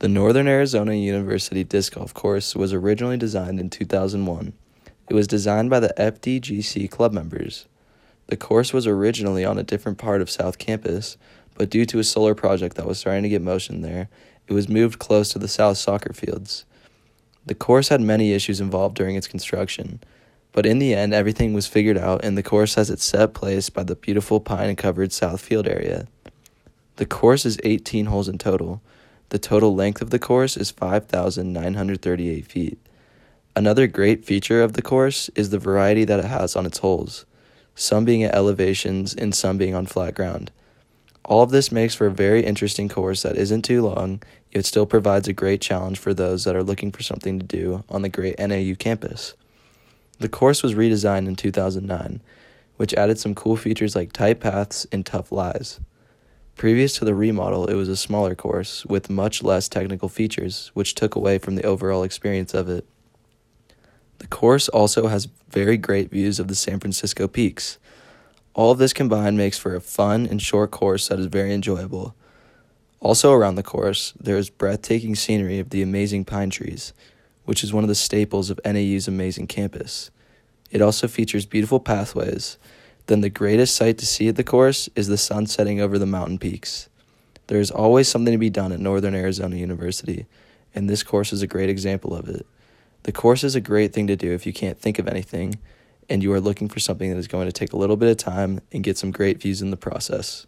The Northern Arizona University Disc Golf Course was originally designed in 2001. It was designed by the FDGC club members. The course was originally on a different part of South Campus, but due to a solar project that was starting to get motion there, it was moved close to the South soccer fields. The course had many issues involved during its construction, but in the end, everything was figured out, and the course has its set place by the beautiful pine covered South Field area. The course is 18 holes in total. The total length of the course is 5,938 feet. Another great feature of the course is the variety that it has on its holes, some being at elevations and some being on flat ground. All of this makes for a very interesting course that isn't too long, yet still provides a great challenge for those that are looking for something to do on the great NAU campus. The course was redesigned in 2009, which added some cool features like tight paths and tough lies. Previous to the remodel, it was a smaller course with much less technical features, which took away from the overall experience of it. The course also has very great views of the San Francisco peaks. All of this combined makes for a fun and short course that is very enjoyable. Also, around the course, there is breathtaking scenery of the amazing pine trees, which is one of the staples of NAU's amazing campus. It also features beautiful pathways then the greatest sight to see at the course is the sun setting over the mountain peaks. There is always something to be done at Northern Arizona University, and this course is a great example of it. The course is a great thing to do if you can't think of anything and you are looking for something that is going to take a little bit of time and get some great views in the process.